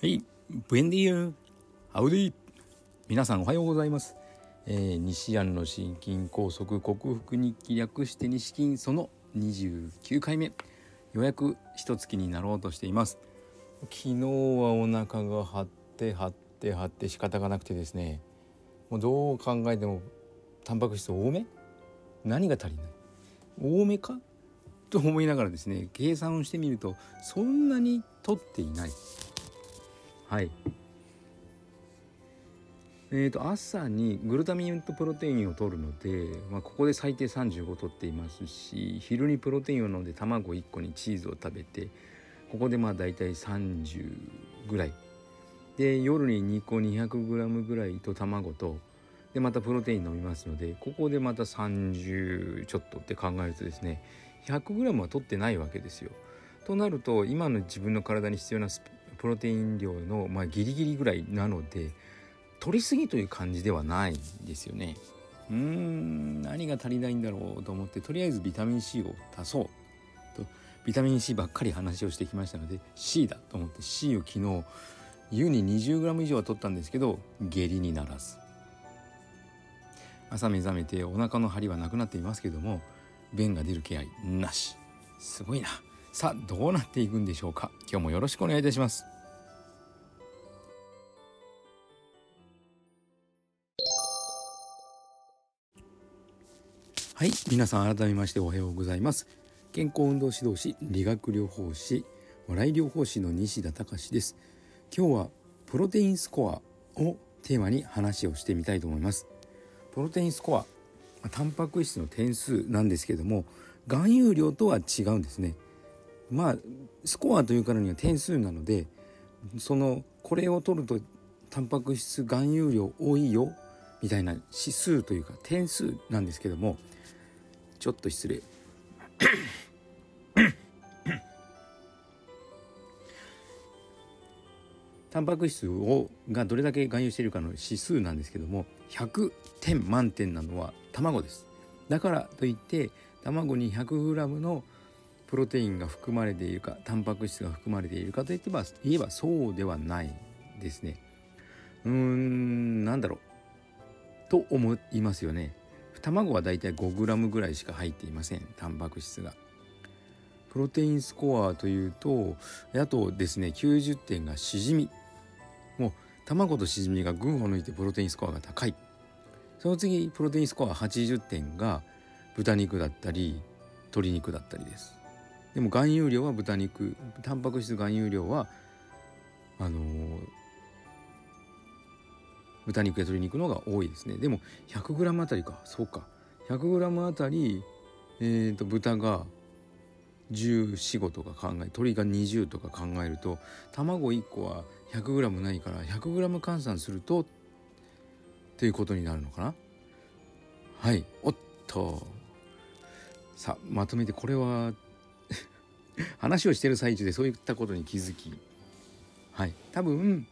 はい、ブエンディーハウディ。皆さんおはようございます。えー、西安の心筋梗塞克服日記略して西筋その29回目。ようやく一月になろうとしています。昨日はお腹が張って張って張って仕方がなくてですね。もうどう考えてもタンパク質多め？何が足りない？多めか？と思いながらですね計算をしてみるとそんなに取っていない。はいえー、と朝にグルタミンとプロテインを取るので、まあ、ここで最低35取っていますし昼にプロテインを飲んで卵1個にチーズを食べてここでまあ大体30ぐらいで夜に2個 200g ぐらいと卵とでまたプロテイン飲みますのでここでまた30ちょっとって考えるとですね 100g は取ってないわけですよ。となると今の自分の体に必要なプロテイン量の、まあ、ギリギリぐらいなので取りすぎという感じではないんですよね。うーん何が足りないんだろうと思ってとりあえずビタミン C を足そう。とビタミン C ばっかり話をしてきましたので C だと思って C を昨日湯に 20g 以上は取ったんですけど下痢にならず。朝目覚めてお腹の張りはなくなっていますけども便が出る気配なし。すごいな。さあどうなっていくんでしょうか？今日もよろしくお願いいたします。はい皆さん改めましておはようございます。健康運動指導士理学療法士笑い療法士の西田隆です。今日はプロテインスコアをテーマに話をしてみたいと思います。プロテインスコアタンパク質の点数なんですけども含有量とは違うんですね。まあスコアというからには点数なのでそのこれを取るとタンパク質含有量多いよみたいな指数というか点数なんですけどもちょっと失礼。タンパク質をがどれだけ含有しているかの指数なんですけども100点満点なのは卵です。だからといって卵に 100g のプロテインが含まれているかタンパク質が含まれているかといえば言えばそうではないですね。うーんなんだろう。と思いますよね。卵はだいたい 5g ぐらいしか入っていませんタンパク質が。プロテインスコアというとあとですね90点がしじみ。もう卵としじみが群を抜いてプロテインスコアが高い。その次プロテインスコア80点が豚肉だったり鶏肉だったりです。でも含有量は豚肉。タンパク質含有量はあのー、豚肉や鶏肉の方が多いですね。でも 100g あたりか。そうか。100g あたり、えーと、豚が1415とか考え鶏が20とか考えると卵1個は 100g ないから 100g 換算するとっていうことになるのかな。はい。おっと。さあまとめてこれは話をしてる最中でそういったことに気づきはい。多分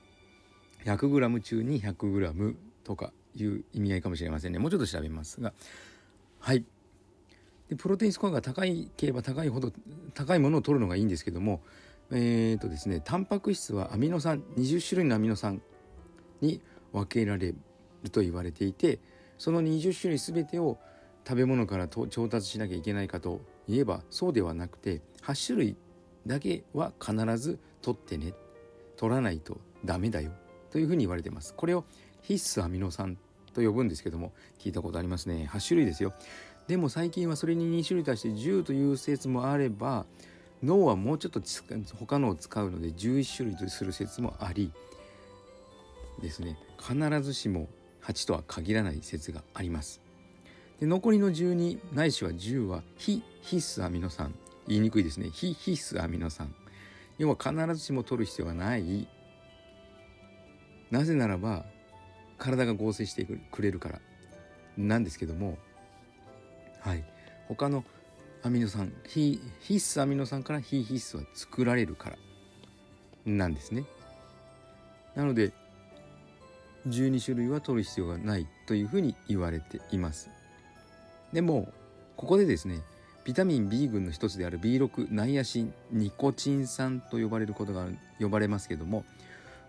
100g 中に 100g とかいう意味合いかもしれませんね。もうちょっと調べますがはい。でプロテインスコアが高いければ高いほど高いものを取るのがいいんですけどもえーとですねタンパク質はアミノ酸20種類のアミノ酸に分けられると言われていてその20種類全てを食べ物から調達しなきゃいけないかといえばそうではなくて8種類だけは必ず取ってね取らないとダメだよというふうに言われてます。これを必須アミノ酸と呼ぶんですけども聞いたことありますね。8種類ですよ。でも最近はそれに2種類足して10という説もあれば脳はもうちょっと他のを使うので11種類とする説もありですね。必ずしも8とは限らない説があります。で残りの12ないしは10は非必須アミノ酸言いにくいですね。非必須アミノ酸。要は必ずしも取る必要がない。なぜならば体が合成してくれるから。なんですけども。はい。他のアミノ酸非必須アミノ酸から非必須は作られるから。なんですね。なので12種類は取る必要がないというふうに言われています。でもここでですねビタミン B 群の一つである B6 ナイアシンニコチン酸と呼ばれることが呼ばれますけども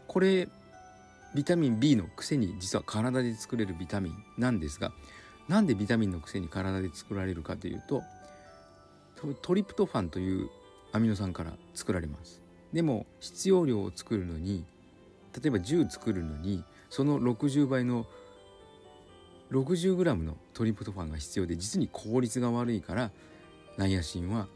これビタミン B のくせに実は体で作れるビタミンなんですがなんでビタミンのくせに体で作られるかというとトリプトファンというアミノ酸から作られます。でも必要量を作るのに例えば10作るのにその60倍の 60g のトリプトファンが必要で実に効率が悪いからナイアシンは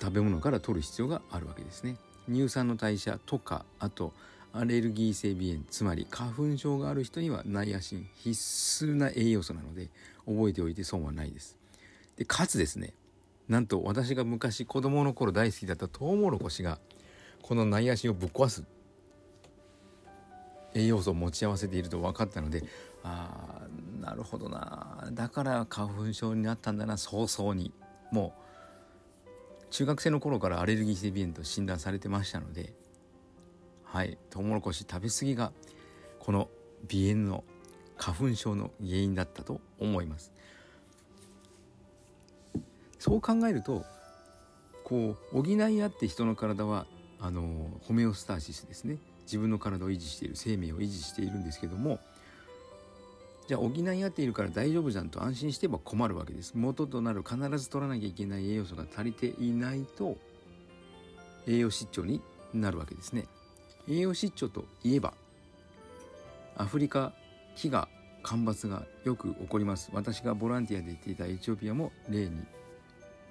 食べ物から取る必要があるわけですね。乳酸の代謝とかあとアレルギー性鼻炎つまり花粉症がある人にはナイアシン必須な栄養素なので覚えておいて損はないです。でかつですねなんと私が昔子供の頃大好きだったトウモロコシがこのナイアシンをぶっ壊す栄養素を持ち合わせていると分かったのでああなるほどなだから花粉症になったんだな早々に。もう中学生の頃からアレルギー性鼻炎と診断されてましたのではいトウモロコシ食べ過ぎがこの鼻炎の花粉症の原因だったと思います。そう考えるとこう補い合って人の体はあのホメオスターシスですね。自分の体を維持している生命を維持しているんですけどもじゃあ補い合っているから大丈夫じゃんと安心してば困るわけです。元となる必ず取らなきゃいけない栄養素が足りていないと栄養失調になるわけですね。栄養失調といえばアフリカ飢餓干ばつがよく起こります。私がボランティアで行っていたエチオピアも例に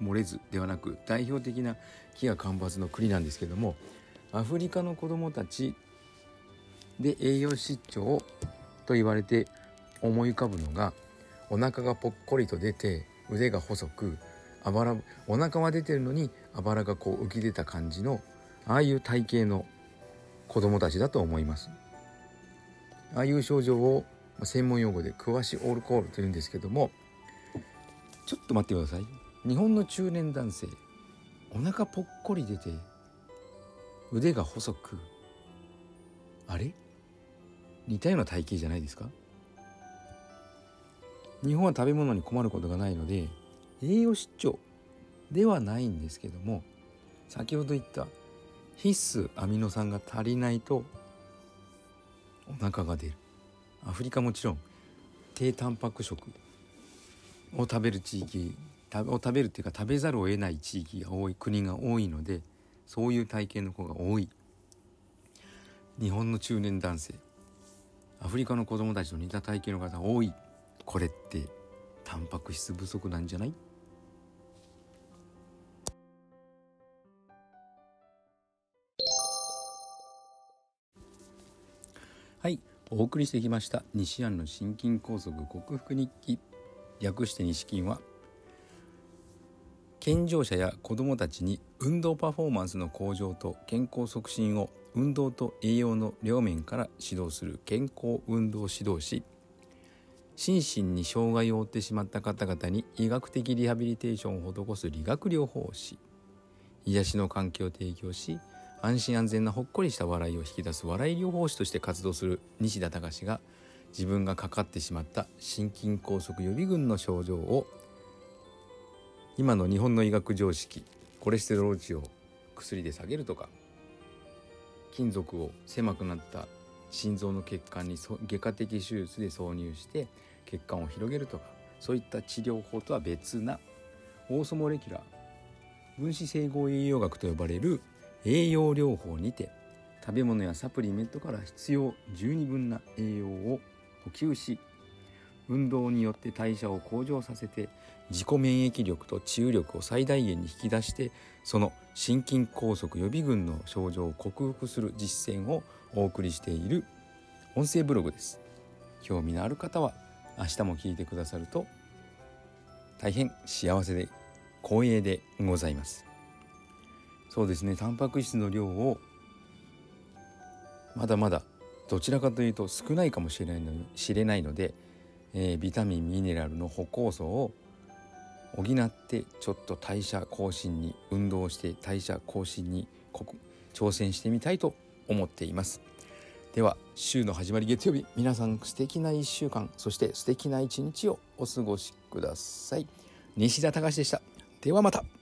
漏れずではなく代表的な飢餓干ばつの国なんですけどもアフリカの子どもたちで栄養失調と言われて思い浮かぶのがお腹がぽっこりと出て腕が細くあばらお腹は出てるのにあばらがこう浮き出た感じのああいう体型の子供たちだと思います。ああいう症状を専門用語で詳しいオールコールというんですけどもちょっと待ってください。日本の中年男性お腹ぽっこり出て腕が細くあれ？似たような体型じゃないですか？日本は食べ物に困ることがないので栄養失調ではないんですけども先ほど言った必須アミノ酸が足りないとお腹が出る。アフリカもちろん低タンパク食を食べる地域を食べるっていうか食べざるを得ない地域が多い国が多いのでそういう体型の子が多い。日本の中年男性アフリカの子供たちと似た体型の方が多い。これってタンパク質不足なんじゃない？はいお送りしてきました西安の心筋梗塞克服日記。略して西筋は健常者や子どもたちに運動パフォーマンスの向上と健康促進を運動と栄養の両面から指導する健康運動指導士。心身に障害を負ってしまった方々に医学的リハビリテーションを施す理学療法士。癒しの環境を提供し安心安全なほっこりした笑いを引き出す笑い療法士として活動する西田隆が自分がかかってしまった心筋梗塞予備軍の症状を今の日本の医学常識コレステロール値を薬で下げるとか金属を狭くなった心臓の血管に外科的手術で挿入して血管を広げるとかそういった治療法とは別なオーソモレキュラー分子整合栄養学と呼ばれる栄養療法にて食べ物やサプリメントから必要十二分な栄養を補給し運動によって代謝を向上させて自己免疫力と治癒力を最大限に引き出してその心筋梗塞予備軍の症状を克服する実践をお送りしている音声ブログです。興味のある方は明日も聞いてくださると大変幸せで光栄でございます。そうですねタンパク質の量をまだまだどちらかというと少ないかもしれないの知れないので、えー、ビタミンミネラルの補酵素を補ってちょっと代謝更新に運動して代謝更新に挑戦してみたいと思っています。では週の始まり月曜日皆さん素敵な1週間そして素敵な一日をお過ごしください。西田隆でした。ではまた。